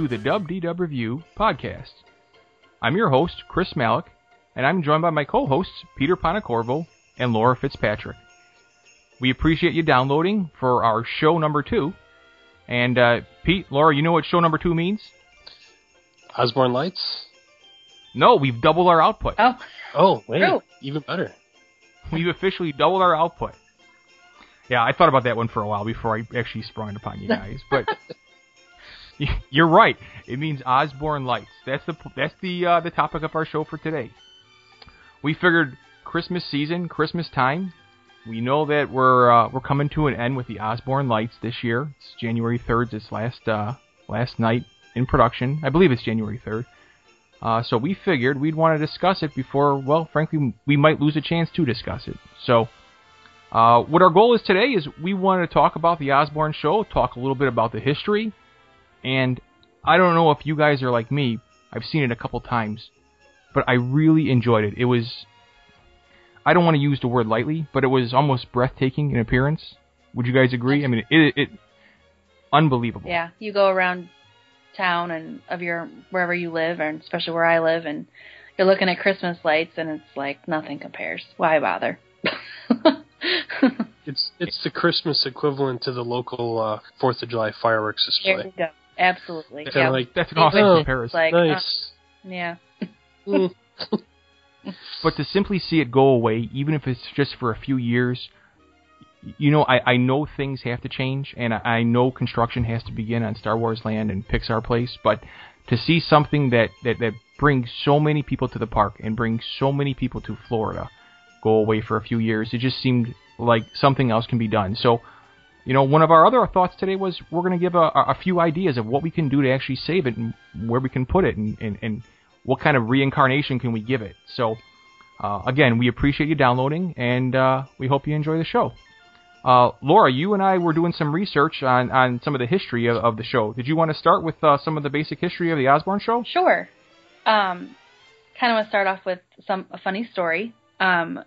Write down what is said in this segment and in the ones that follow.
Hello, and welcome to the Dub Dee Dub Revue podcast. I'm your host, Chris Malik, and I'm joined by my co-hosts, Peter Panacorvo and Laura Fitzpatrick. We appreciate you downloading for our show number two. And uh, Pete, Laura, you know what show number two means? Osborne Lights? No, we've doubled our output. Oh, Oh, wait, Oh. even better. We've officially doubled our output. Yeah, I thought about that one for a while before I actually sprung it upon you guys, but you're right. It means Osborne Lights. That's the that's the uh, the topic of our show for today. We figured Christmas season, Christmas time. We know that we're uh, we're coming to an end with the Osborne Lights this year. It's January 3rd. It's last uh, last night in production. I believe it's January 3rd. Uh, so we figured we'd want to discuss it before, well, frankly, we might lose a chance to discuss it. So, uh, what our goal is today is we want to talk about the Osborne show, talk a little bit about the history, and I don't know if you guys are like me. I've seen it a couple times, but I really enjoyed it. It was, I don't want to use the word lightly, but it was almost breathtaking in appearance. Would you guys agree? I mean, it, it unbelievable. yeah. You go around town and of your wherever you live, and especially where I live, and you're looking at Christmas lights, and it's like nothing compares. Why bother? It's it's the Christmas equivalent to the local uh, Fourth of July fireworks there display. you go. Absolutely. Kinda Yeah. like, That's an awesome was- comparison. like, uh, nice. yeah. Mm. but to simply see it go away, even if it's just for a few years, you know, I, I know things have to change, and I, I know construction has to begin on Star Wars Land and Pixar Place, but to see something that, that, that brings so many people to the park and brings so many people to Florida go away for a few years, it just seemed like something else can be done. So, you know, one of our other thoughts today was we're going to give a, a few ideas of what we can do to actually save it and where we can put it and, and, and what kind of reincarnation can we give it. So, uh, again, we appreciate you downloading, and uh, we hope you enjoy the show. Uh, Laura, you and I were doing some research on, on some of the history of, of the show. Did you want to start with uh, some of the basic history of the Osborne show? Sure. Um, kind of want to start off with some a funny story. Um,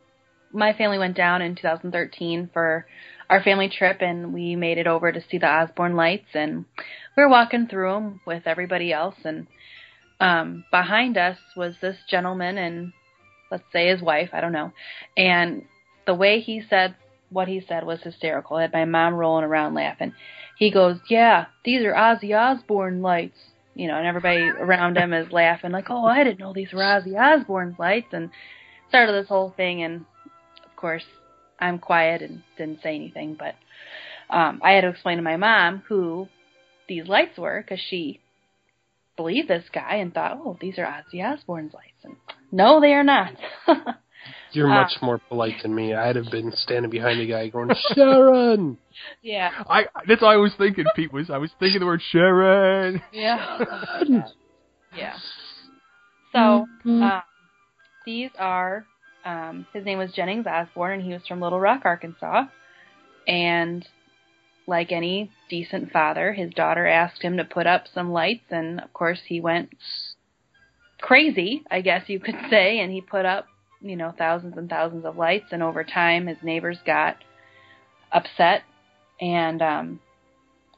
my family went down in 2013 for our family trip, and we made it over to see the Osborne lights. And we were walking through them with everybody else, and um, behind us was this gentleman and let's say his wife, I don't know. And the way he said what he said was hysterical. I had my mom rolling around laughing. He goes, "Yeah, these are Ozzy Osbourne lights." You know, and everybody around him is laughing like, "Oh, I didn't know these were Ozzy Osbourne lights." And started this whole thing and of course, I'm quiet and didn't say anything, but um I had to explain to my mom who these lights were cuz she believed this guy and thought, "Oh, these are Ozzy Osbourne's lights." And no, they are not. You're Ah. much more polite than me. I'd have been standing behind the guy going, Sharon! yeah. I that's all I was thinking, Pete. Was I was thinking the word Sharon? Yeah. yeah. So, um, these are, um, his name was Jennings Osborne, and he was from Little Rock, Arkansas. And like any decent father, his daughter asked him to put up some lights, and of course he went crazy, I guess you could say, and he put up, you know, thousands and thousands of lights, and over time his neighbors got upset, and um,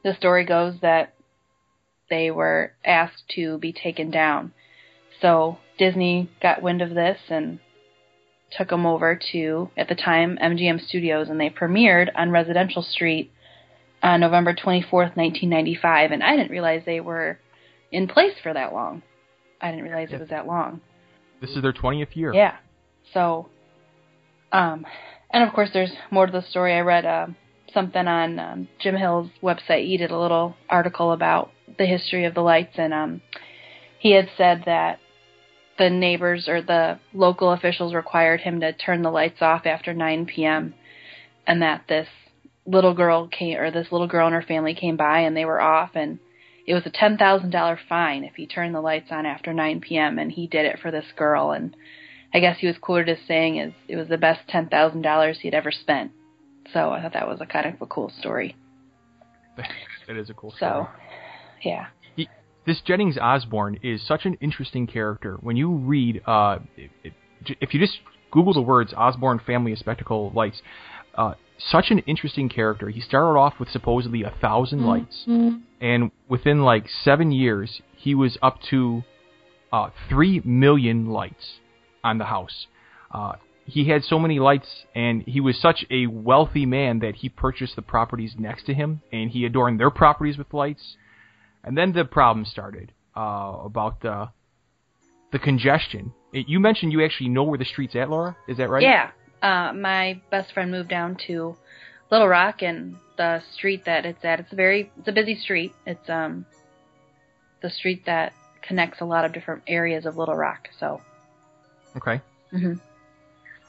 the story goes that they were asked to be taken down. So Disney got wind of this and took them over to, at the time, MGM Studios, and they premiered on Residential Street on November 24th, 1995. And I didn't realize they were in place for that long. I didn't realize it was that long. This is their twentieth year. Yeah. So, um, and of course, there's more to the story. I read uh, something on um, Jim Hill's website. He did a little article about the history of the lights, and um, he had said that the neighbors or the local officials required him to turn the lights off after 9 p.m. and that this little girl came or this little girl and her family came by and they were off and it was a ten thousand dollar fine if he turned the lights on after 9 p.m. and he did it for this girl and I guess he was quoted as saying is it was the best ten thousand dollars he'd ever spent. So I thought that was a kind of a cool story. that is a cool story. So yeah. This Jennings Osborne is such an interesting character. When you read, uh, if you just Google the words Osborne family of spectacle lights. Uh, such an interesting character. He started off with supposedly a 1000 Mm-hmm. lights, and within like seven years, he was up to uh, three million lights on the house. Uh, he had so many lights, and he was such a wealthy man that he purchased the properties next to him, and he adorned their properties with lights. And then the problem started uh, about the the congestion. It, you mentioned you actually know where the street's at, Laura. Is that right? Yeah. Uh, my best friend moved down to Little Rock, and the street that it's at, it's a very, it's a busy street. It's um, the street that connects a lot of different areas of Little Rock. So, Okay. hmm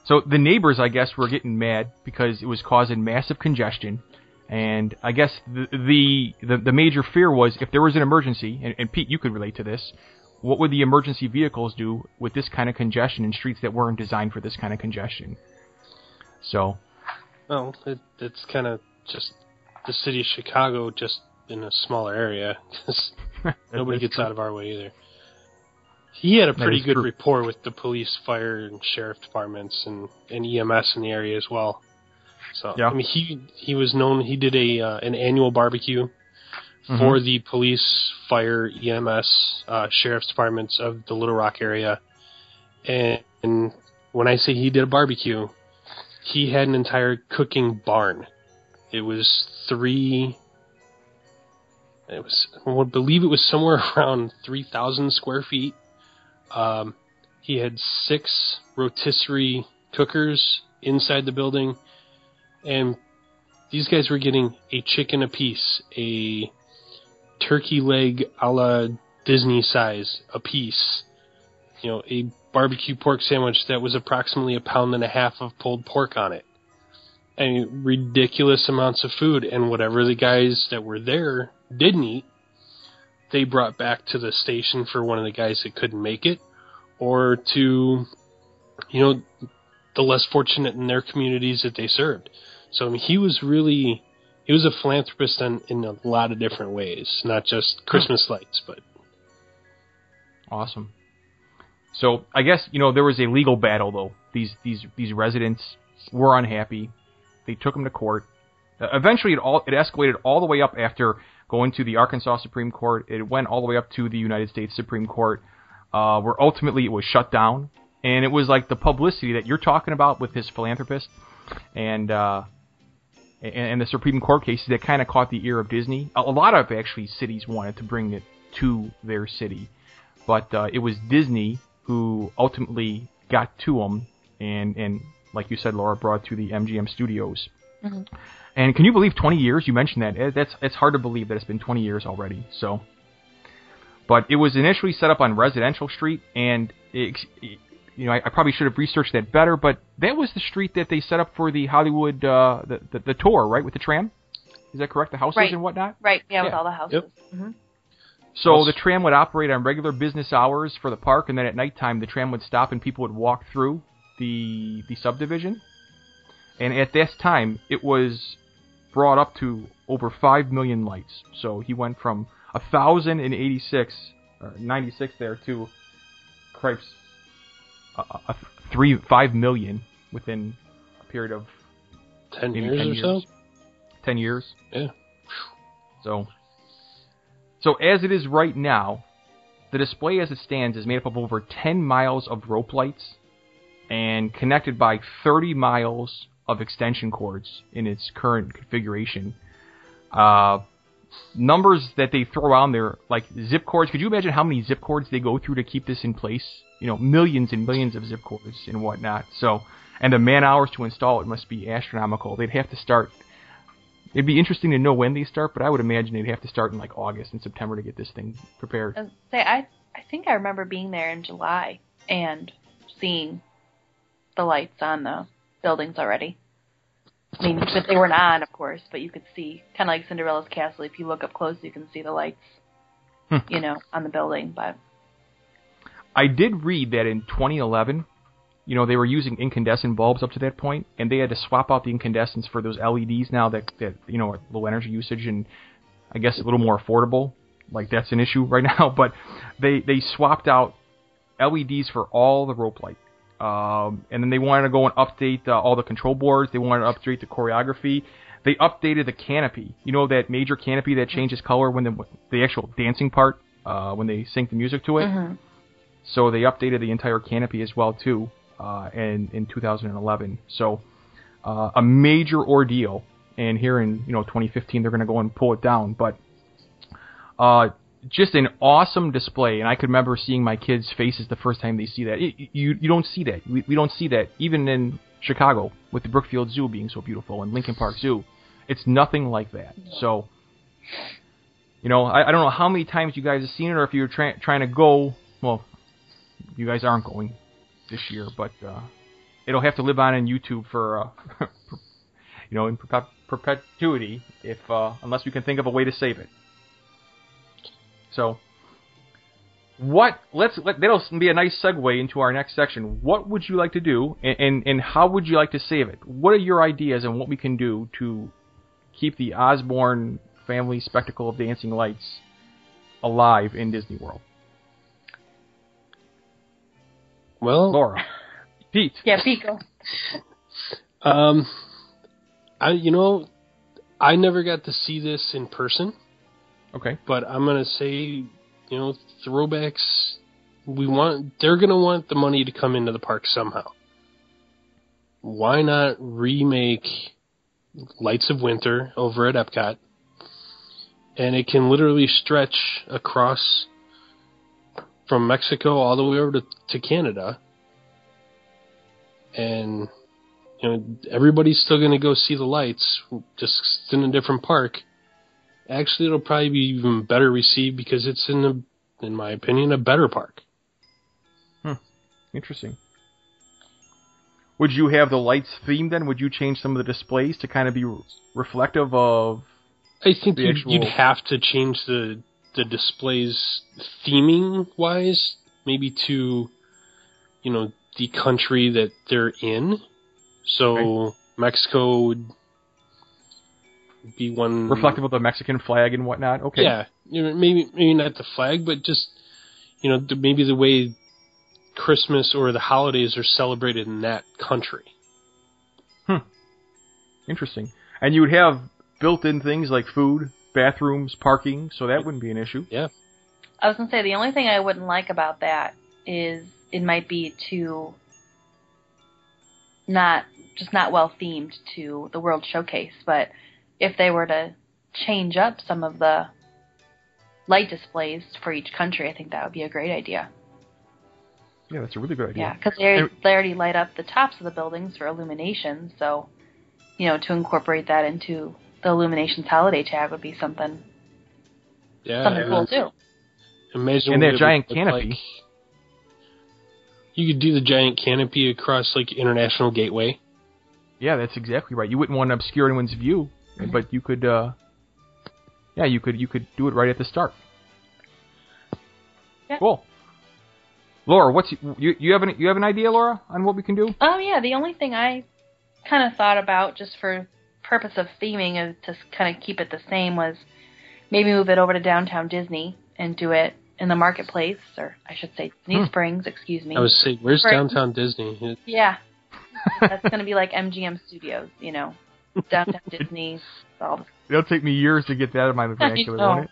So the neighbors, I guess, were getting mad because it was causing massive congestion, and I guess the the the, the major fear was if there was an emergency, and, and Pete, you could relate to this. What would the emergency vehicles do with this kind of congestion in streets that weren't designed for this kind of congestion? So, Well, it, it's kind of just the city of Chicago, just in a smaller area. Nobody gets true. out of our way either. He had a pretty good true. rapport with the police, fire, and sheriff departments, and, and EMS in the area as well. So Yeah. I mean, he he was known. He did a uh, an annual barbecue Mm-hmm. for the police, fire, EMS, uh, sheriff's departments of the Little Rock area. And, and when I say he did a barbecue, he had an entire cooking barn. It was three. It was, I believe it was somewhere around 3,000 square feet. Um, he had six rotisserie cookers inside the building, and these guys were getting a chicken apiece, a turkey leg a la Disney size apiece, you know, a barbecue pork sandwich that was approximately a pound and a half of pulled pork on it. Mean, ridiculous amounts of food, and whatever the guys that were there didn't eat, they brought back to the station for one of the guys that couldn't make it, or to, you know, the less fortunate in their communities that they served. So I mean, he was really, he was a philanthropist in, in a lot of different ways, not just Christmas lights, but Awesome. So I guess you know there was a legal battle though. These these these residents were unhappy. They took him to court. Uh, eventually, it all it escalated all the way up after going to the Arkansas Supreme Court. It went all the way up to the United States Supreme Court, uh, where ultimately it was shut down. And it was like the publicity that you're talking about with his philanthropist, and uh, and, and the Supreme Court cases that kind of caught the ear of Disney. A, a lot of actually cities wanted to bring it to their city but uh, it was Disney who ultimately got to them, and and like you said, Laura brought to the MGM Studios. Mhm. And can you believe 20 years? You mentioned that. That's it's hard to believe that it's been 20 years already. So, but it was initially set up on Residential Street, and it- you know I, I probably should have researched that better. But that was the street that they set up for the Hollywood uh, the, the the tour, right, with the tram. Is that correct? The houses Right. and whatnot. right, yeah, with all the houses. hmm So Yes. the tram would operate on regular business hours for the park, and then at nighttime the tram would stop and people would walk through the the subdivision. And at this time, it was brought up to over five million lights. So he went from a thousand and eighty six, or ninety six there to, cripes, a three five million within a period of 10 maybe years 10 or years. so. Ten years. Yeah. So, so as it is right now, the display as it stands is made up of over 10 miles of rope lights and connected by 30 miles of extension cords in its current configuration. Uh, numbers that they throw on there, like zip cords. Could you imagine how many zip cords they go through to keep this in place? You know, millions and millions of zip cords and whatnot. So, and the man hours to install it must be astronomical. They'd have to start It'd be interesting to know when they start, but I would imagine they'd have to start in like August and September to get this thing prepared. Say I I think I remember being there in July and seeing the lights on the buildings already. I mean, but they weren't on, of course, but you could see kind of like Cinderella's castle. If you look up close, you can see the lights, Hmm. you know, on the building. But I did read that in 2011, you know, they were using incandescent bulbs up to that point, and they had to swap out the incandescents for those LEDs now that that you know low energy usage and I guess a little more affordable. Like that's an issue right now, but they they swapped out LEDs for all the rope light Um, and then they wanted to go and update uh, all the control boards. They wanted to update the choreography. They updated the canopy. You know that major canopy that changes color when the the actual dancing part uh, when they sync the music to it. Mm-hmm. So they updated the entire canopy as well too, uh, in in 2011. So uh, a major ordeal. And here in you know 2015 they're going to go and pull it down, but uh, just an awesome display. And I could remember seeing my kids' faces the first time they see that. It, you you don't see that. We, we don't see that even in Chicago with the Brookfield Zoo being so beautiful and Lincoln Park Zoo. It's nothing like that. So, you know, I, I don't know how many times you guys have seen it, or if you're tra- trying to go. Well, you guys aren't going this year, but uh, it'll have to live on in YouTube for, uh, you know, in perpetuity, if uh, unless we can think of a way to save it. So, what? Let's let that'll be a nice segue into our next section. What would you like to do, and, and and how would you like to save it? What are your ideas and what we can do to keep the Osborne family spectacle of dancing lights alive in Disney World? Well, Laura, Pete, Yeah, Pico. um, I you know, I never got to see this in person, okay, but I'm gonna say, you know, throwbacks. We want they're gonna want the money to come into the park somehow. Why not remake Lights of Winter over at Epcot? And it can literally stretch across from Mexico all the way over to, to Canada. And you know, everybody's still going to go see the lights, just in a different park. Actually, it'll probably be even better received because it's in a, in my opinion, a better park. Hmm. interesting. Would you have the lights themed then? Would you change some of the displays to kind of be re- reflective of? I think you'd, actual- you'd have to change the the displays theming wise, maybe to, you know, the country that they're in. So Mexico would be one reflective of the Mexican flag and whatnot. Okay. Yeah, maybe maybe not the flag, but just you know, maybe the way Christmas or the holidays are celebrated in that country. Hmm. Interesting. And you would have built-in things like food, bathrooms, parking, so that wouldn't be an issue. Yeah. I was gonna say the only thing I wouldn't like about that is it might be too not just not well themed to the World Showcase, but if they were to change up some of the light displays for each country, I think that would be a great idea. Yeah, that's a really good idea. Yeah, because they, they already light up the tops of the buildings for illumination, so you know to incorporate that into the illuminations holiday tag would be something Yeah, something cool too. Imagine And what that it giant canopy. like. You could do the giant canopy across like International Gateway. Yeah, that's exactly right. You wouldn't want to obscure anyone's view, Mm-hmm. but you could. uh Yeah, you could. You could do it right at the start. Yeah. Cool. Laura, what's you? You have an you have an idea, Laura, on what we can do? Oh yeah, the only thing I kind of thought about just for purpose of theming of to kind of keep it the same was maybe move it over to downtown Disney and do it in the marketplace, or I should say Disney Hmm. Springs, excuse me. I was saying, where's Right. downtown Disney? It- Yeah, that's going to be like MGM Studios, you know, downtown Disney. All It'll take me years to get that out of my vernacular, know. won't it?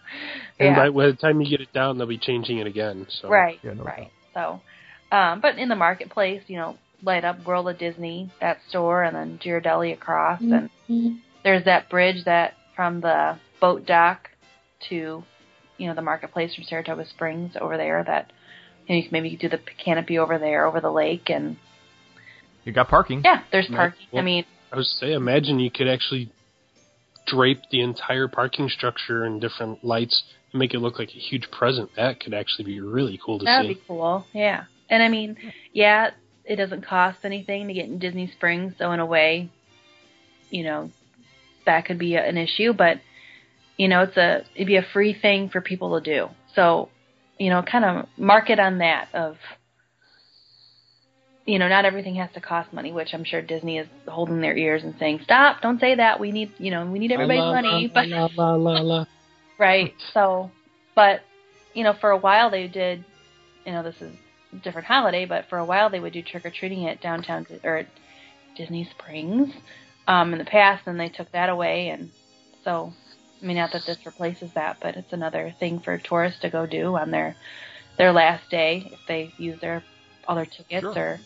And yeah. by, by the time you get it down, they'll be changing it again. So Right, Yeah, no right. So, um, but in the marketplace, you know, light up World of Disney, that store, and then Ghirardelli across, and mm-hmm. there's that bridge that from the boat dock to, you know, the marketplace from Saratoga Springs over there. That you know, you can maybe do the canopy over there over the lake, and You got parking. yeah, there's Right. parking. I mean, I was say, imagine you could actually drape the entire parking structure in different lights and make it look like a huge present. That could actually be really cool to see. that'd be cool. Yeah, and I mean, yeah, it doesn't cost anything to get in Disney Springs, so in a way, you know, that could be an issue, but you know, it's a it'd be a free thing for people to do. So, you know, kind of market on that of you know, not everything has to cost money, which I'm sure Disney is holding their ears and saying, "Stop! Don't say that. We need, you know, we need everybody's La, money." la, But la, la, la. right, so, but you know, for a while they did, you know, this is different holiday, but for a while they would do trick or treating at downtown or at Disney Springs um, in the past, and they took that away. And so, I mean, not that this replaces that, but it's another thing for tourists to go do on their their last day if they use their other tickets Sure. or,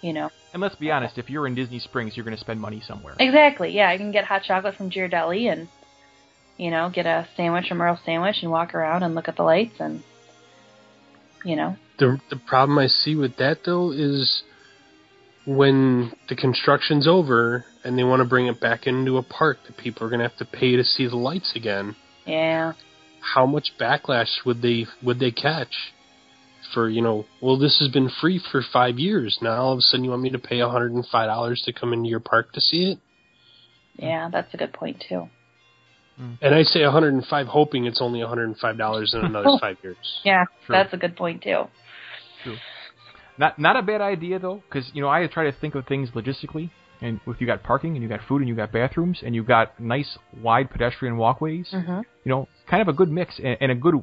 you know. And let's be honest, if you're in Disney Springs, you're going to spend money somewhere. Exactly. Yeah, I can get hot chocolate from Ghirardelli and, you know, get a sandwich from Earl Sandwich and walk around and look at the lights and, you know. The the problem I see with that though is when the construction's over and they want to bring it back into a park that people are going to have to pay to see the lights again. Yeah. How much backlash would they would they catch for you know? Well, this has been free for five years. Now all of a sudden you want me to pay hundred and five dollars to come into your park to see it? Yeah, that's a good point too. Hmm. And I say 105, hoping it's only 105 dollars in another five years. Yeah, True. that's a good point too. Not not a bad idea though, because you know I try to think of things logistically. And if you got parking and you got food and you got bathrooms and you got nice wide pedestrian walkways, hmm you know, kind of a good mix and, and a good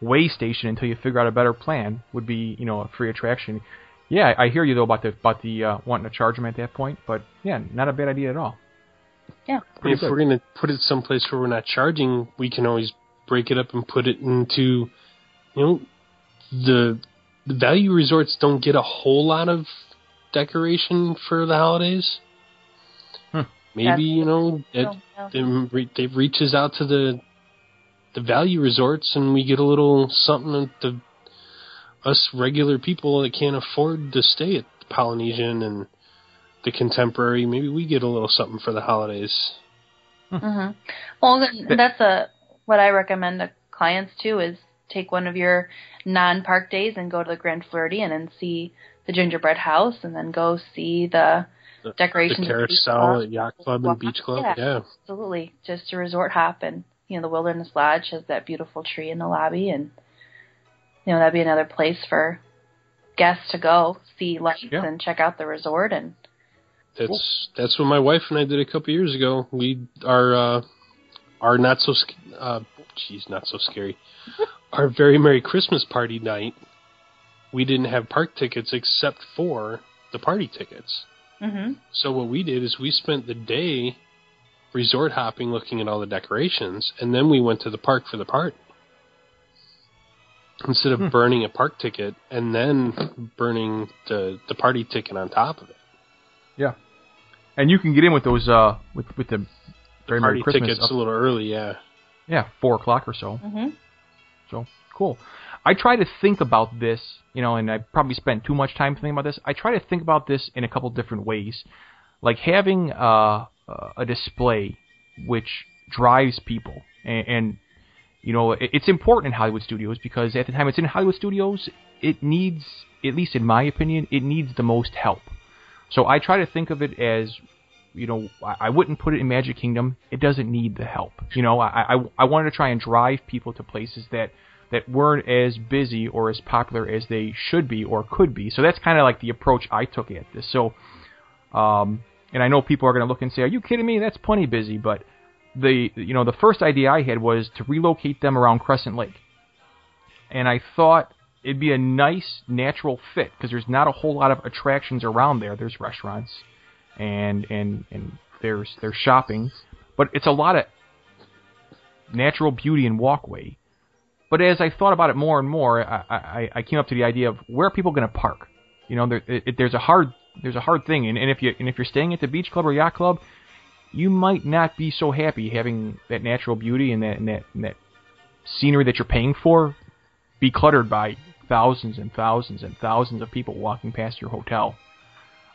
way station until you figure out a better plan would be you know a free attraction. Yeah, I I hear you though about the about the uh, wanting to charge them at that point, but yeah, not a bad idea at all. Yeah. I if good. we're going to put it someplace where we're not charging, we can always break it up and put it into, you know, the the value resorts don't get a whole lot of decoration for the holidays. Hmm. Maybe That's- you know it, So, yeah. it, it reaches out to the the value resorts, and we get a little something that the us regular people that can't afford to stay at the Polynesian and the Contemporary. Maybe we get a little something for the holidays. hmm Well, that's a what I recommend to clients too is take one of your non-park days and go to the Grand Floridian and see the gingerbread house, and then go see the The- decorations. The carousel at Yacht Club and Beach Club. Yeah. Yeah. Absolutely, just a resort hop, and you know the Wilderness Lodge has that beautiful tree in the lobby, and you know that'd be another place for guests to go see lights Yeah. and check out the resort and That's that's what my wife and I did a couple years ago. We are uh, our not so sc- uh, geez, not so scary. Our very merry Christmas party night. We didn't have park tickets except for the party tickets. hmm So what we did is we spent the day resort hopping, looking at all the decorations, and then we went to the park for the party. Instead of Hmm. burning a park ticket and then burning the the party ticket on top of it. Yeah, and you can get in with those uh with with the very party Merry Christmas tickets up- a little early, yeah. yeah four o'clock or so. hmm So cool. I try to think about this, you know, and I probably spent too much time thinking about this. I try to think about this in a couple different ways, like having uh, a display which drives people, and, and you know, it, it's important in Hollywood studios because at the time it's in Hollywood studios, it needs, at least in my opinion, it needs the most help. So I try to think of it as you know, I, I wouldn't put it in Magic Kingdom. It doesn't need the help. You know, I, I I wanted to try and drive people to places that that weren't as busy or as popular as they should be or could be. So that's kind of like the approach I took at this. So, um, and I know people are going to look and say, "Are you kidding me? That's plenty busy." But the you know the first idea I had was to relocate them around Crescent Lake, and I thought it'd be a nice natural fit because there's not a whole lot of attractions around there. There's restaurants and and and there's there's shopping, but it's a lot of natural beauty and walkway. But as I thought about it more and more, I, I, I came up to the idea of where are people going to park? You know, there, it, there's a hard there's a hard thing, and, and if you and if you're staying at the beach club or yacht club, you might not be so happy having that natural beauty and that and that, and that scenery that you're paying for be cluttered by thousands and thousands and thousands of people walking past your hotel.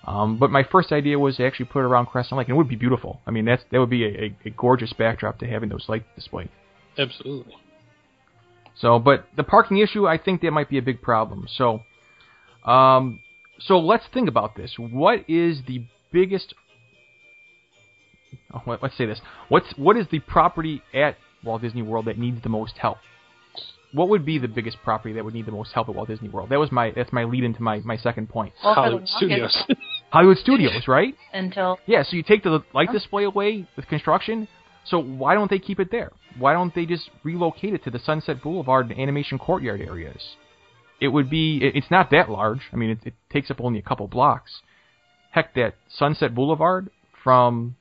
Um, but my first idea was to actually put it around Crescent Lake, and it would be beautiful. I mean, that's that would be a, a, a gorgeous backdrop to having those light displays. Absolutely. So, but the parking issue, I think that might be a big problem. So, um, so let's think about this. What is the biggest? Oh, let- let's say this. What's what is the property at Walt Disney World that needs the most help? What would be the biggest property that would need the most help at Walt Disney World? That was my that's my lead into my, my second point. Well, Hollywood Studios. Hollywood Studios, right? until Yeah, so you take the light display away with construction. So why don't they keep it there? Why don't they just relocate it to the Sunset Boulevard and Animation Courtyard areas? it would be. It, it's not that large. I mean, it, it takes up only a couple blocks. Heck, that Sunset Boulevard from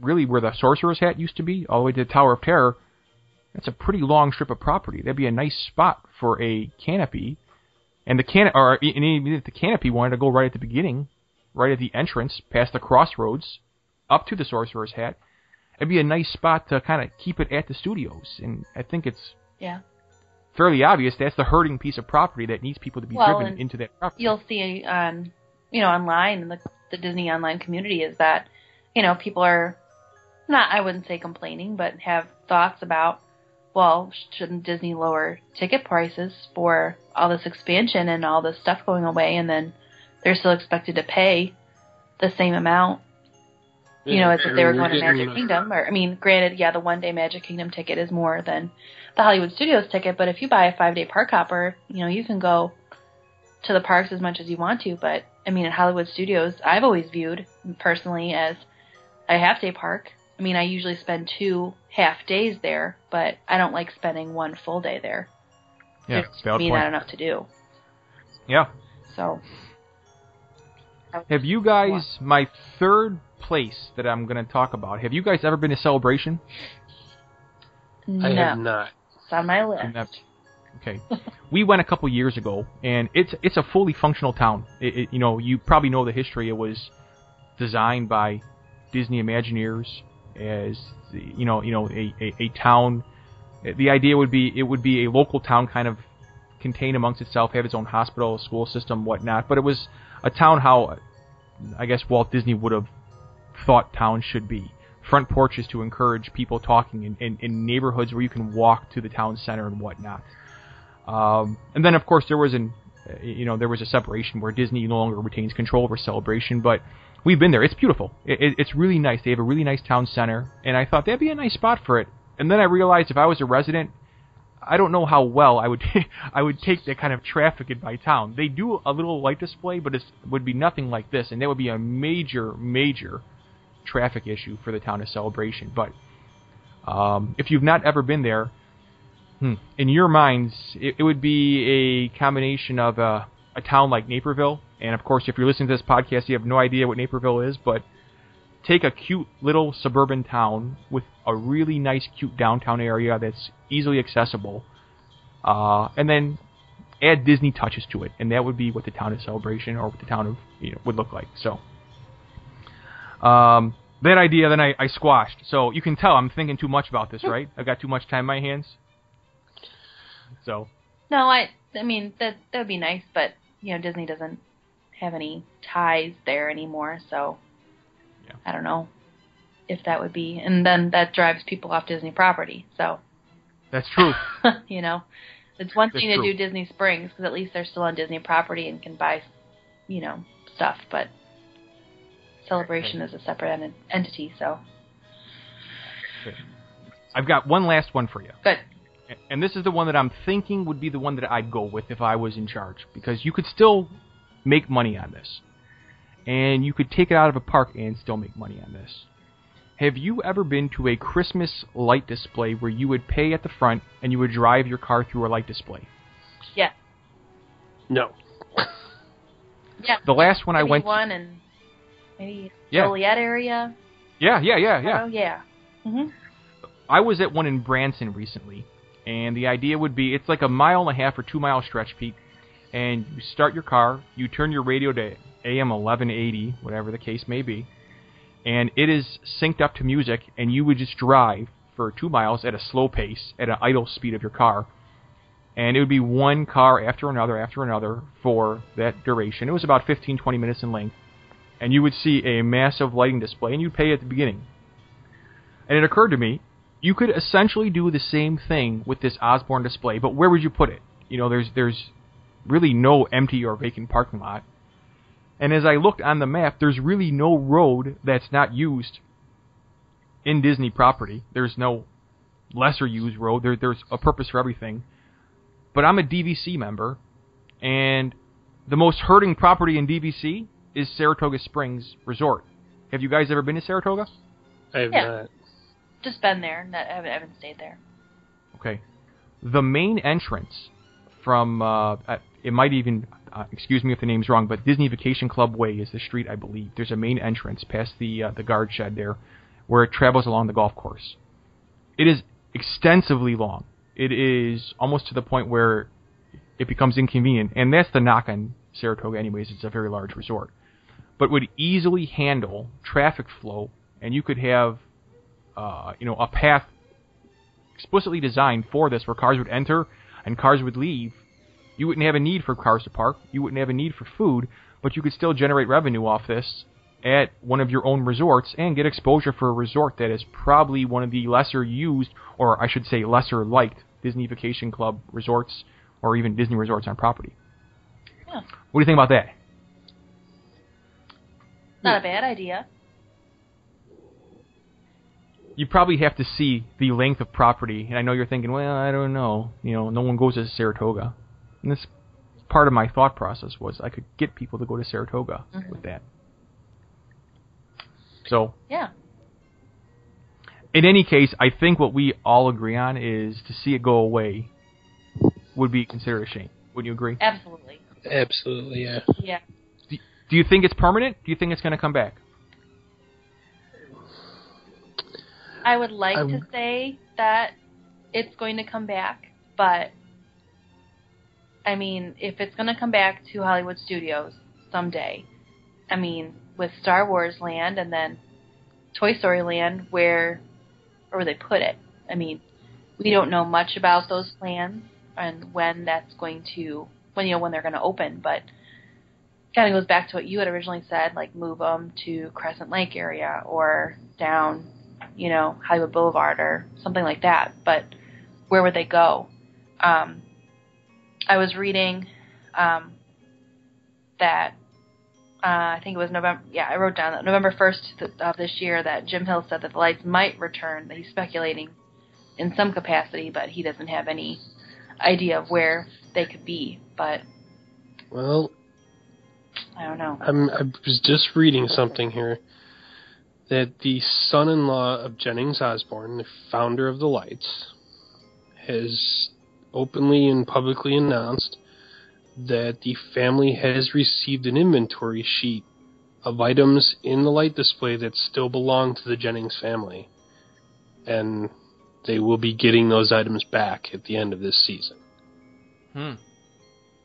really where the Sorcerer's Hat used to be, all the way to the Tower of Terror. That's a pretty long strip of property. That'd be a nice spot for a canopy. And the can or even if the canopy wanted to go right at the beginning, right at the entrance, past the crossroads, up to the Sorcerer's Hat, it'd be a nice spot to kind of keep it at the studios. And I think it's Yeah. fairly obvious that's the hurting piece of property that needs people to be Well, driven into that property. You'll see on, you know, online in the the Disney online community is that, you know, people are not I wouldn't say complaining, but have thoughts about, well, shouldn't Disney lower ticket prices for all this expansion and all this stuff going away, and then they're still expected to pay the same amount you know, as if they were going to Magic Kingdom. Or I mean, granted, yeah, the one day Magic Kingdom ticket is more than the Hollywood Studios ticket, but if you buy a five day park hopper, you know, you can go to the parks as much as you want to. But I mean, at Hollywood Studios, I've always viewed personally as a half day park. I mean, I usually spend two half days there, but I don't like spending one full day there. yeah, There's valid me point. not enough to do. Yeah. So Have you guys, my third place that I'm going to talk about, have you guys ever been to Celebration? no, I have not. it's on my list. Okay. we went a couple years ago, and it's it's a fully functional town. It, it, you know, you probably know the history. It was designed by Disney Imagineers as you know, you know, a, a, a town. The idea would be it would be a local town, kind of contained amongst itself, have its own hospital, school system, whatnot. But it was a town how I guess Walt Disney would have thought towns should be. Front porches to encourage people talking in, in, in neighborhoods where you can walk to the town center and whatnot. Um, and then, of course, there was an, you know, there was a separation where Disney no longer retains control over Celebration. But we've been there; it's beautiful. It, it, it's really nice. They have a really nice town center, and I thought that'd be a nice spot for it. And then I realized if I was a resident, I don't know how well I would I would take that kind of traffic in my town. They do a little light display, but it would be nothing like this, and that would be a major, major traffic issue for the town of Celebration. But um, if you've not ever been there, hmm, in your minds, it, it would be a combination of a, a town like Naperville, and of course, if you're listening to this podcast, you have no idea what Naperville is, but take a cute little suburban town with a really nice, cute downtown area that's easily accessible, uh, and then add Disney touches to it, and that would be what the town of Celebration or what the town of you know would look like. So, um, that idea then I, I squashed. So you can tell I'm thinking too much about this, right? I've got too much time in my hands. So No, I I mean that that would be nice, but you know Disney doesn't have any ties there anymore, so Yeah. I don't know if that would be, and then that drives people off Disney property. So that's true. you know, it's one That's thing to do Disney Springs because at least they're still on Disney property and can buy, you know, stuff, but Celebration is a separate en- entity, so I've got one last one for you. good. And this is the one that I'm thinking would be the one that I'd go with if I was in charge. Because you could still make money on this. And you could take it out of a park and still make money on this. Have you ever been to a Christmas light display where you would pay at the front and you would drive your car through a light display? Yeah, No. yeah. The last one I Maybe went one and maybe Yeah. Joliet area. Yeah, yeah, yeah, yeah. Oh yeah. hmm I was at one in Branson recently, and the idea would be it's like a mile and a half or two mile stretch peak, and you start your car, you turn your radio to AM 1180, whatever the case may be, and it is synced up to music, and you would just drive for two miles at a slow pace, at an idle speed of your car, and it would be one car after another after another for that duration. It was about 15, 20 minutes in length, and you would see a massive lighting display, and you'd pay at the beginning. And it occurred to me, you could essentially do the same thing with this Osborne display, but where would you put it? You know, there's there's really no empty or vacant parking lot. And as I looked on the map, there's really no road that's not used in Disney property. There's no lesser used road. There, there's a purpose for everything. But I'm a DVC member, and the most hurting property in DVC is Saratoga Springs Resort. Have you guys ever been to Saratoga? I have Yeah. not. Just been there. Not, I haven't, haven't stayed there. Okay. The main entrance from uh, uh, it might even, uh, excuse me if the name's wrong, but Disney Vacation Club Way is the street, I believe. There's a main entrance past the uh, the guard shed there, where it travels along the golf course. It is extensively long. It is almost to the point where it becomes inconvenient, and that's the knock on Saratoga, anyways. It's a very large resort, but would easily handle traffic flow, and you could have, uh, you know, a path explicitly designed for this, where cars would enter and cars would leave. You wouldn't have a need for cars to park. You wouldn't have a need for food, but you could still generate revenue off this at one of your own resorts and get exposure for a resort that is probably one of the lesser used, or I should say lesser liked, Disney Vacation Club resorts or even Disney resorts on property. Yeah. What do you think about that? Not a bad idea. You probably have to see the length of property, and I know you're thinking, well, I don't know. You know, no one goes to Saratoga. And this part of my thought process was I could get people to go to Saratoga Mhm. with that. So, Yeah. in any case, I think what we all agree on is to see it go away would be considered a shame. Would you agree? Absolutely. Absolutely, yeah. Yeah. Do you think it's permanent? Do you think it's going to come back? I would like I- to say that it's going to come back, but I mean, if it's going to come back to Hollywood Studios someday, I mean, with Star Wars Land and then Toy Story Land, where or where they put it? I mean, we don't know much about those plans and when that's going to when you know when they're going to open, but kind of goes back to what you had originally said, like move them to Crescent Lake area or down you know, Hollywood Boulevard or something like that. But where would they go? Um, I was reading um, that uh, I think it was November. Yeah, I wrote down that November first of this year that Jim Hill said that the lights might return. That he's speculating in some capacity, but he doesn't have any idea of where they could be. But Well, I don't know. I'm, I was just reading something here that the son-in-law of Jennings Osborne, the founder of the Lights, has openly and publicly announced that the family has received an inventory sheet of items in the light display that still belong to the Jennings family, and they will be getting those items back at the end of this season. Hmm.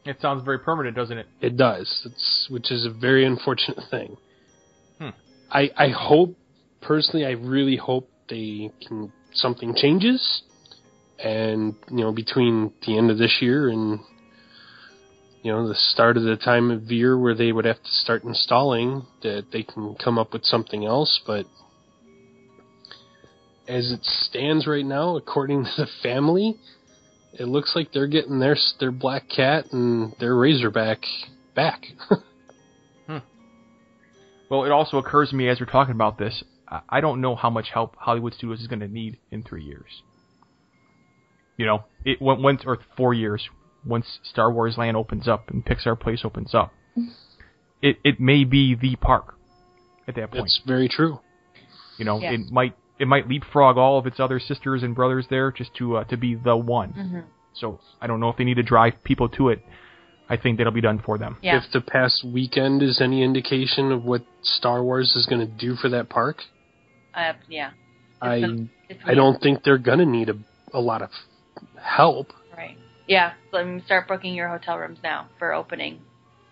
It sounds very permanent, doesn't it? It does. It's which is a very unfortunate thing. Hmm. I I hope personally I really hope they can something changes and you know between the end of this year and you know the start of the time of year where they would have to start installing that they can come up with something else but as it stands right now according to the family it looks like they're getting their their black cat and their razorback back. Hmm. Well, it also occurs to me as we're talking about this, I don't know how much help Hollywood Studios is going to need in three years. You know, it went once or four years once Star Wars Land opens up and Pixar Place opens up. It it may be the park at that point. That's very true. You know, Yeah. it might it might leapfrog all of its other sisters and brothers there just to uh, to be the one. hmm So I don't know if they need to drive people to it. I think that'll be done for them. Yeah. If the past weekend is any indication of what Star Wars is going to do for that park, Uh, yeah. I been- It's I don't think they're going to need a a lot of help. Right. Yeah. So I mean, start booking your hotel rooms now for opening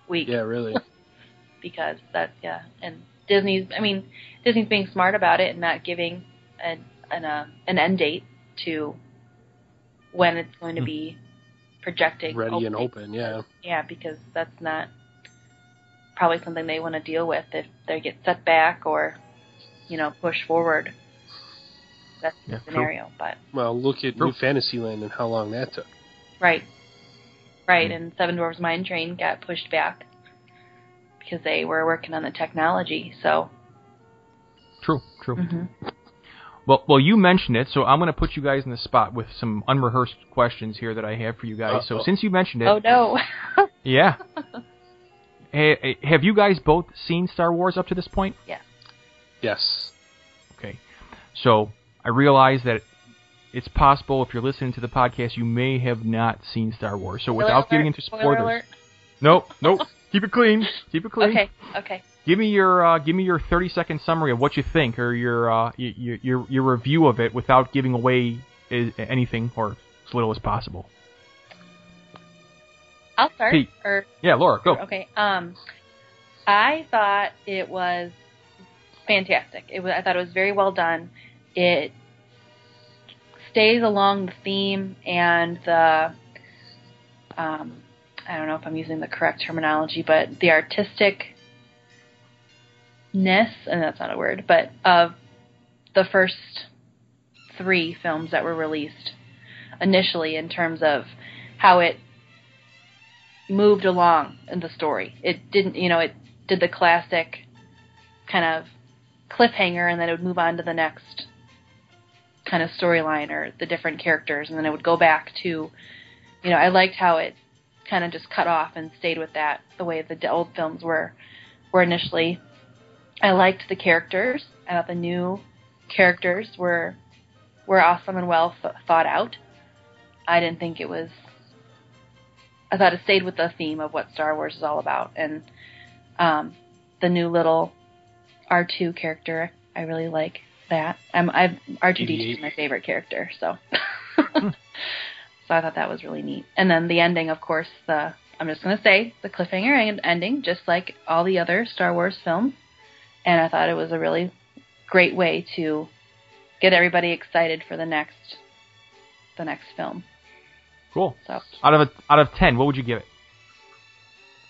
week Yeah, really. because that's yeah. And Disney's, I mean, Disney's being smart about it and not giving an an uh, an end date to when it's going to Hmm. be projecting Ready and open. Yeah. Yeah, because that's not probably something they want to deal with if they get set back or you know push forward. That's the Yeah, true. scenario, but Well, look at True. New Fantasyland and how long that took. Right. Right, Mm. and Seven Dwarfs Mine Train got pushed back because they were working on the technology. So, True, true. hmm Well, well, you mentioned it, so I'm going to put you guys in the spot with some unrehearsed questions here that I have for you guys. So Uh-oh. since you mentioned it, oh no, yeah. Hey, hey, have you guys both seen Star Wars up to this point? Yes. Yes. Okay. So I realize that it's possible if you're listening to the podcast, you may have not seen Star Wars. So without alert, getting into spoilers, nope, nope, keep it clean, keep it clean. Okay, okay. Give me your uh, give me your 30 second summary of what you think or your uh, your, your your review of it without giving away anything or as little as possible. I'll start. Or Yeah, Laura, go. Okay. Um, I thought it was fantastic. It was. I thought it was very well done. It stays along the theme and the. Um, I don't know if I'm using the correct terminology, but the artisticness, and that's not a word, but of the first three films that were released initially in terms of how it moved along in the story. It didn't, you know, it did the classic kind of cliffhanger and then it would move on to the next kind of storyline or the different characters and then it would go back to, you know, I liked how it kind of just cut off and stayed with that the way the old films were were initially. I liked the characters. I thought the new characters were were awesome and well th- thought out. I didn't think it was I thought it stayed with the theme of what Star Wars is all about, and um, the new little R two character. I really like that. I'm I've R two D two is my favorite character, so so I thought that was really neat. And then the ending, of course, the I'm just gonna say the cliffhanger and ending, just like all the other Star Wars films. And I thought it was a really great way to get everybody excited for the next the next film. Cool. So Out of a, out of 10, what would you give it?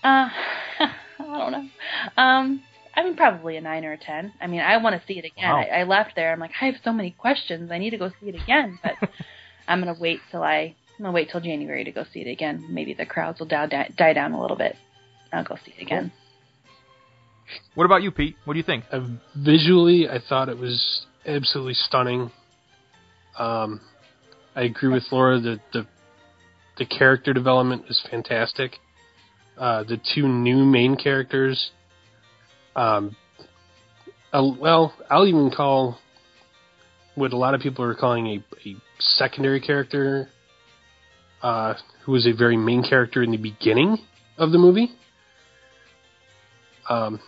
Uh, I don't know. Um, I mean, probably a nine or a ten. I mean, I want to see it again. Wow. I, I left there. I'm like, I have so many questions. I need to go see it again. But I'm gonna wait till I. I'm gonna wait till January to go see it again. Maybe the crowds will die, die, die down a little bit. I'll go see it again. What about you, Pete? What do you think? Uh, visually, I thought it was absolutely stunning. Um, I agree with Laura that the the character development is fantastic. Uh, the two new main characters, um, uh, well, I'll even call what a lot of people are calling a, a secondary character, uh, who was a very main character in the beginning of the movie. Um,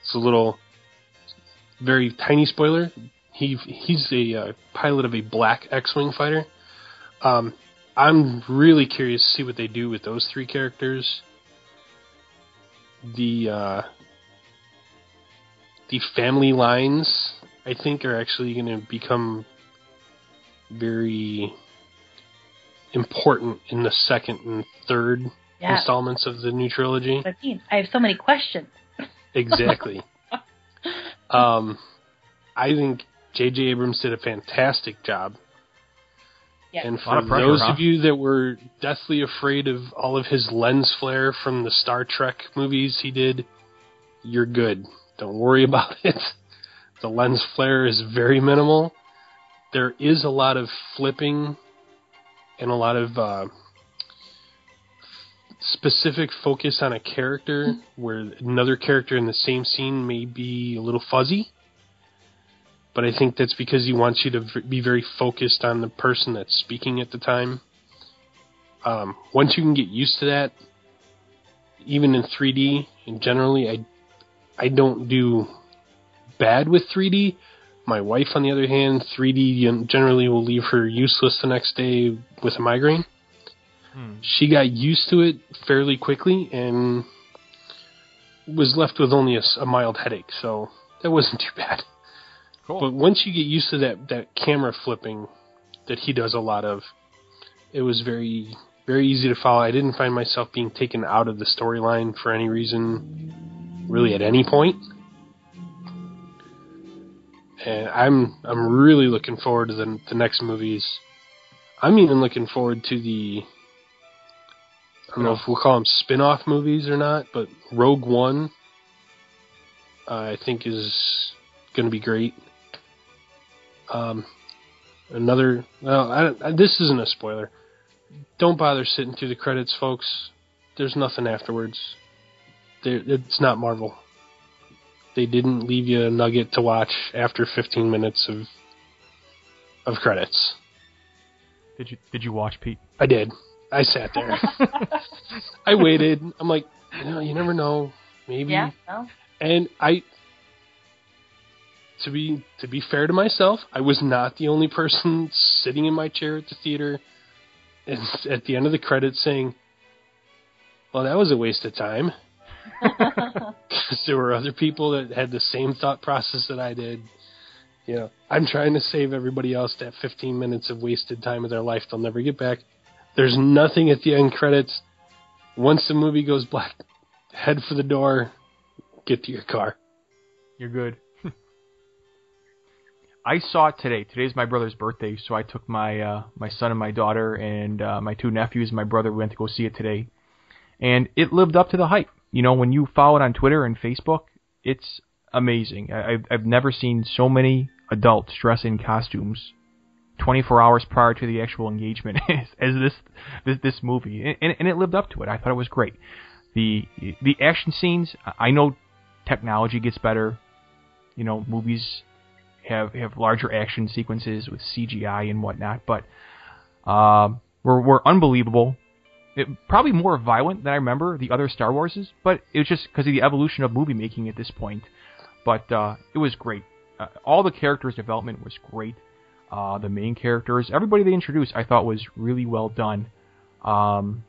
it's a little very tiny spoiler. He he's a uh, pilot of a black X-wing fighter. Um, I'm really curious to see what they do with those three characters. The uh, the family lines, I think, are actually going to become very important in the second and third Yeah. installments of the new trilogy. But I mean, I have so many questions. Exactly. um, I think J.J. Abrams did a fantastic job. Yeah. And for of pressure, those huh? of you that were deathly afraid of all of his lens flare from the Star Trek movies he did, you're good. Don't worry about it. The lens flare is very minimal. There is a lot of flipping and a lot of uh, specific focus on a character where another character in the same scene may be a little fuzzy. But I think that's because he wants you to v- be very focused on the person that's speaking at the time. Um, once you can get used to that, even in 3D, and generally, I I don't do bad with 3D. My wife, on the other hand, 3D generally will leave her useless the next day with a migraine Hmm. she got used to it fairly quickly and was left with only a mild headache, so that wasn't too bad. Cool. But once you get used to that that camera flipping that he does a lot of, it was very very easy to follow. I didn't find myself being taken out of the storyline for any reason, really at any point. And I'm I'm really looking forward to the the next movies. I'm even looking forward to the I don't know if we'll call them spin-off movies or not, but Rogue One uh, I think is going to be great. Um, another well, I, I, this isn't a spoiler. Don't bother sitting through the credits, folks. There's nothing afterwards. There, it's not Marvel. They didn't leave you a nugget to watch after 15 minutes of of credits. Did you Did you watch Pete? I did. I sat there. I waited. I'm like, you know, you never know. Maybe. Yeah. No. And I, to be to be fair to myself, I was not the only person sitting in my chair at the theater, and at the end of the credits saying, "Well, that was a waste of time." Because there were other people that had the same thought process that I did. You know, I'm trying to save everybody else that 15 minutes of wasted time of their life they'll never get back. There's nothing at the end credits. Once the movie goes black, head for the door, get to your car. You're good. I saw it today. Today's my brother's birthday, so I took my uh, my son and my daughter and uh, my two nephews and my brother we went to go see it today, and it lived up to the hype. You know, when you follow it on Twitter and Facebook, it's amazing. I, I've I've never seen so many adults dressed in costumes 24 hours prior to the actual engagement as, as this this this movie, and, and it lived up to it. I thought it was great. The the action scenes. I know technology gets better. You know, movies have have larger action sequences with CGI and whatnot, but um, were were unbelievable. It, probably more violent than I remember the other Star Warses, but it was just because of the evolution of movie making at this point. But uh, it was great. Uh, all the characters' development was great. Uh, the main characters, everybody they introduced, I thought was really well done. Um,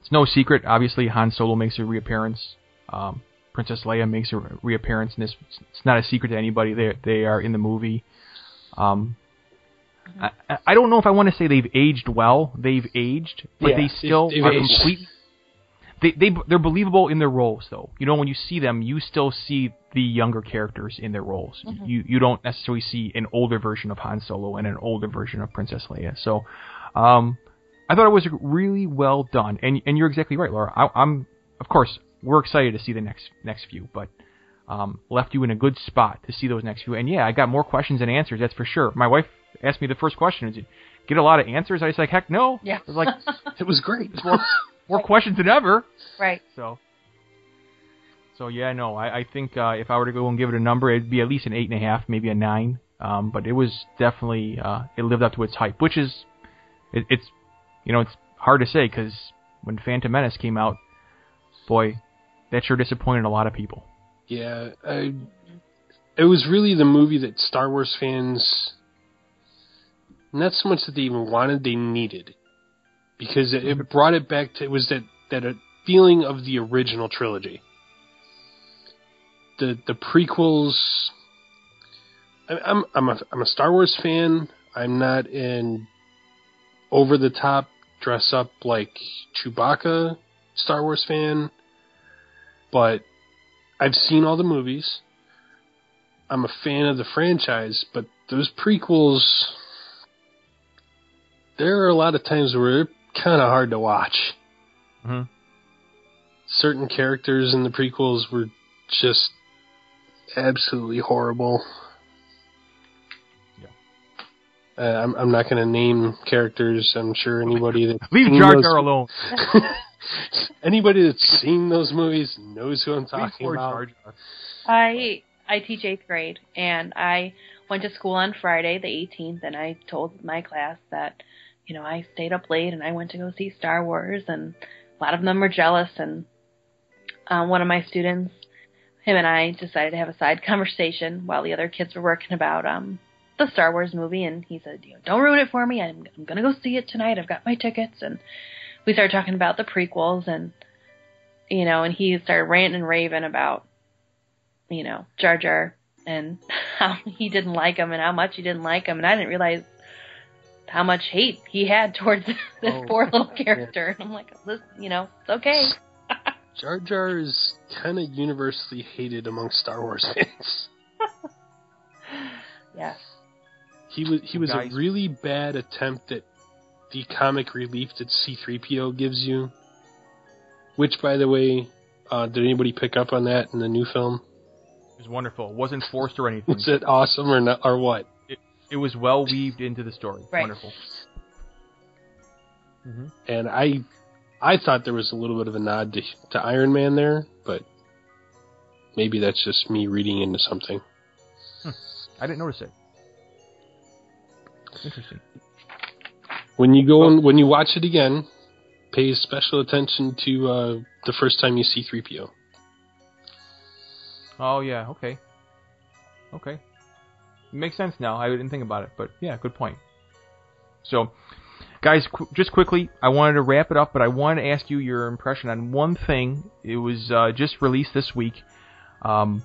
it's no secret, obviously, Han Solo makes a reappearance. Um, Princess Leia makes a reappearance in this. It's not a secret to anybody. They they are in the movie. Um, I, I don't know if I want to say they've aged well. They've aged, but Yeah, they still they've are aged. complete. They they they're believable in their roles, though. You know, when you see them, you still see the younger characters in their roles. You you don't necessarily see an older version of Han Solo and an older version of Princess Leia. So, um, I thought it was really well done, and and you're exactly right, Laura. I, I'm of course we're excited to see the next next few, but um, left you in a good spot to see those next few. And yeah, I got more questions than answers. That's for sure. My wife asked me the first question: Did you get a lot of answers? I was like, heck no. Yeah. I was like It was great. more, more questions than ever. right. So. So yeah, no, I, I think uh, if I were to go and give it a number, it'd be at least an eight and a half, maybe a nine. Um, but it was definitely uh, it lived up to its hype, which is it, it's you know it's hard to say because when Phantom Menace came out, boy, that sure disappointed a lot of people. Yeah, I, it was really the movie that Star Wars fans, not so much that they even wanted, they needed, because it, it brought it back to it was that that feeling of the original trilogy. The the prequels. I, I'm I'm a I'm a Star Wars fan. I'm not an over the top dress up like Chewbacca Star Wars fan, but I've seen all the movies. I'm a fan of the franchise, but those prequels, there are a lot of times where they're kind of hard to watch. hmm Certain characters in the prequels were just absolutely horrible. Yeah. Uh, I'm, I'm not going to name characters. I'm sure anybody that Leave Jar Jar alone. anybody that's seen those movies knows who I'm talking about. Jar Jar. I I teach eighth grade, and I went to school on Friday, the 18th, and I told my class that, you know, I stayed up late and I went to go see Star Wars, and a lot of them were jealous. And uh, one of my students, him and I decided to have a side conversation while the other kids were working about um the Star Wars movie, and he said, you know, don't ruin it for me. I'm I'm gonna go see it tonight. I've got my tickets, and we started talking about the prequels, and you know, and he started ranting and raving about you know, Jar Jar and how he didn't like him and how much he didn't like him. And I didn't realize how much hate he had towards this Oh, poor little character. And I'm like, this, you know, it's okay. Jar Jar is kind of universally hated among Star Wars fans. Yes. He was he was Guys. a really bad attempt at the comic relief that C-3PO gives you. Which, by the way, uh, did anybody pick up on that in the new film? It was wonderful. It wasn't forced or anything. Was it awesome or not, or what? It was well weaved into the story. Right. Wonderful. hmm And I, I thought there was a little bit of a nod to, to Iron Man there, but maybe that's just me reading into something. I didn't notice it. Interesting. When you go and when you watch it again, pay special attention to uh, the first time you see 3PO. Oh yeah, okay, okay, makes sense now. I didn't think about it, but yeah, good point. So, guys, qu- just quickly, I wanted to wrap it up, but I wanted to ask you your impression on one thing. It was uh, just released this week. Um,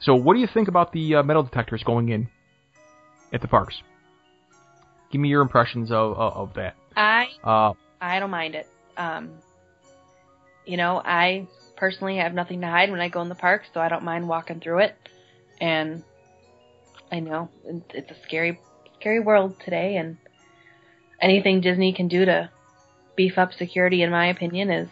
so, what do you think about the uh, metal detectors going in at the parks? Give me your impressions of of, of that. I Uh, I don't mind it. Um, you know, I personally have nothing to hide when I go in the park, so I don't mind walking through it. And I know it's a scary, scary world today, and anything Disney can do to beef up security, in my opinion, is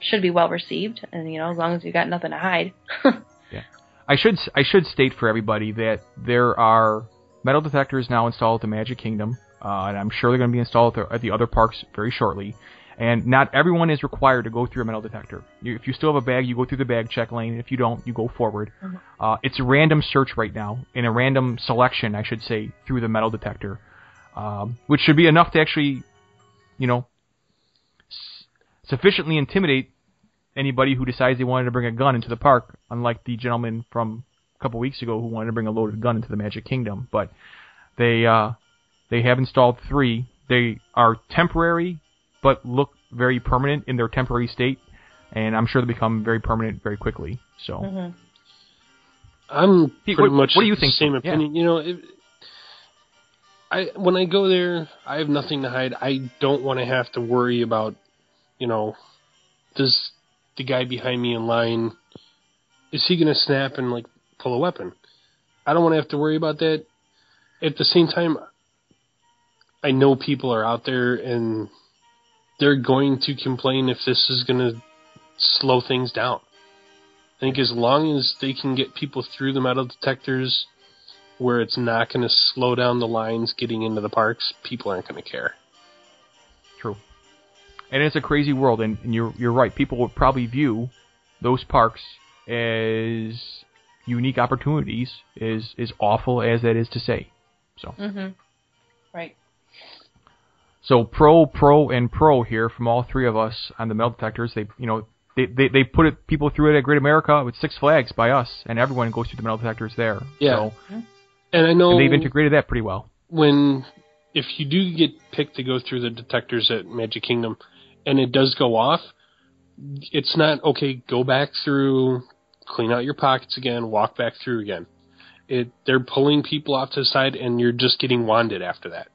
should be well received. And you know, as long as you've got nothing to hide. yeah, I should I should state for everybody that there are metal detectors now installed at the Magic Kingdom, uh, and I'm sure they're going to be installed at the, at the other parks very shortly. And not everyone is required to go through a metal detector. You, if you still have a bag, you go through the bag check lane. If you don't, you go forward. Uh, it's a random search right now, in a random selection, I should say, through the metal detector, um, which should be enough to actually, you know, s- sufficiently intimidate anybody who decides they wanted to bring a gun into the park, unlike the gentleman from a couple weeks ago who wanted to bring a loaded gun into the Magic Kingdom. But they uh, they have installed three. They are temporary, but look very permanent in their temporary state, and I'm sure they become very permanent very quickly. So hmm I'm Pete, pretty what- much what do you think? Same Yeah. opinion. You know, it, I when I go there, I have nothing to hide. I don't want to have to worry about, you know, does the guy behind me in line is he going to snap and like pull a weapon? I don't want to have to worry about that. At the same time, I know people are out there and they're going to complain if this is going to slow things down. I think as long as they can get people through the metal detectors where it's not going to slow down the lines getting into the parks, people aren't going to care. True. And it's a crazy world, and, and you're you're right. People would probably view those parks as unique opportunities, is is awful as that is to say. So hmm Right. so pro, pro, and pro here from all three of us on the metal detectors. They you know they they, they put it people through it at Great America with Six Flags by us, and everyone goes through the metal detectors there. Yeah. So And I know and they've integrated that pretty well. when if you do get picked to go through the detectors at Magic Kingdom and it does go off, it's not okay, go back through, clean out your pockets again, walk back through again. It they're pulling people off to the side and you're just getting wanded after that.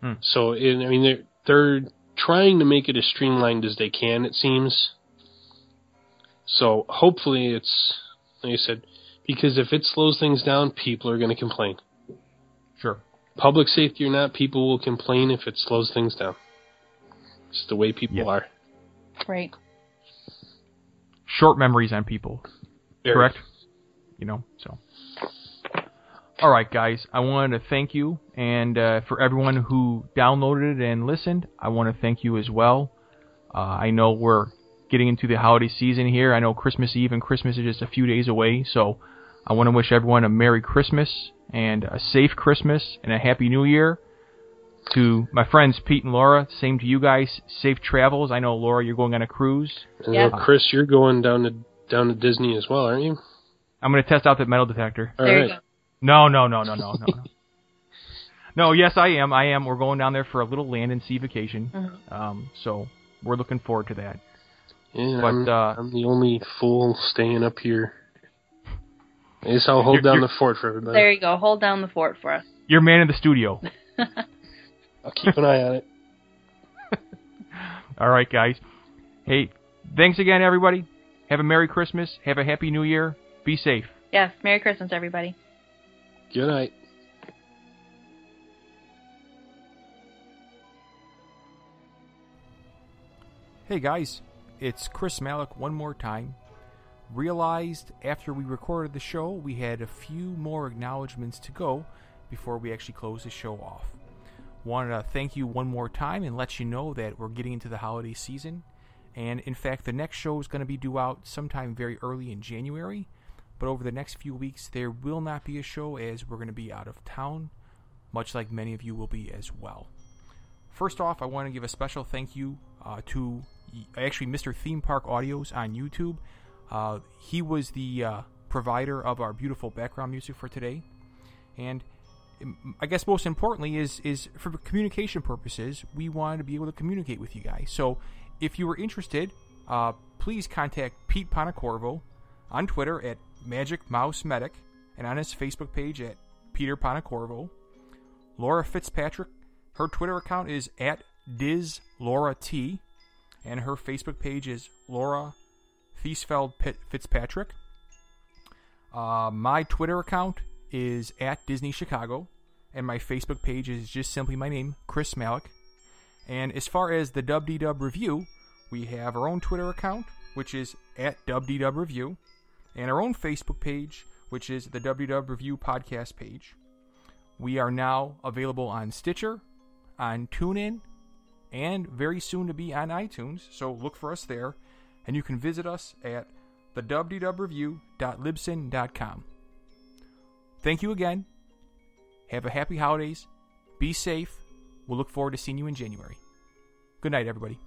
Hmm. So it, I mean they're they're trying to make it as streamlined as they can it seems. So hopefully it's like I said because if it slows things down, people are going to complain Sure. public safety or not, people will complain if it slows things down. It's the way people Yeah. are. Right. Short memories on people. Very. correct? You know, so. All right, guys. I wanted to thank you, and uh, for everyone who downloaded it and listened, I want to thank you as well. Uh, I know we're getting into the holiday season here. I know Christmas Eve and Christmas is just a few days away, so I want to wish everyone a Merry Christmas and a safe Christmas and a Happy New Year. To my friends Pete and Laura, same to you guys. Safe travels. I know Laura, you're going on a cruise. Yeah. uh, Chris, you're going down to down to Disney as well, aren't you? I'm going to test out that metal detector. All there right. you go. No, no, no, no, no, no. no. No, yes, I am. I am. We're going down there for a little land and sea vacation. Mhm. Um, so we're looking forward to that. Yeah, But, I'm, uh, I'm the only fool staying up here. I guess I'll hold You're- down you're- the fort for everybody. There you go. Hold down the fort for us. You're man in the studio. I'll keep an eye on it. All right, guys. Hey, thanks again, everybody. Have a Merry Christmas. Have a Happy New Year. Be safe. Yes. Merry Christmas, everybody. Good night. Hey guys, it's Chris Malik one more time. Realized after we recorded the show, we had a few more acknowledgments to go before we actually close the show off. Wanted to thank you one more time and let you know that we're getting into the holiday season. And in fact, the next show is going to be due out sometime very early in January. But over the next few weeks, there will not be a show as we're going to be out of town, much like many of you will be as well. first off, I want to give a special thank you uh, to actually Mr. Theme Park Audios on YouTube. Uh, he was the uh, provider of our beautiful background music for today, and um, I guess most importantly is is for communication purposes, we wanted to be able to communicate with you guys. So if you were interested, uh, please contact Pete Panacorvo on Twitter at Magic Mouse Medic and on his Facebook page at Peter Panacorvo. Laura Fitzpatrick, her Twitter account is at Diz Laura T, and her Facebook page is Laura Thiesfeld Fitzpatrick. Uh, my Twitter account is at Disney Chicago, and my Facebook page is just simply my name, Chris Malik. And as far as the Dub Dee Dub Revue, we have our own Twitter account, which is at Dub Dee Dub Revue, and our own Facebook page, which is the Dub Dee Dub Revue podcast page. We are now available on Stitcher, on TuneIn, and very soon to be on iTunes, so look for us there. And you can visit us at the www.libsyn.com. Thank you again. Have a happy holidays. Be safe. We'll look forward to seeing you in January. Good night, everybody.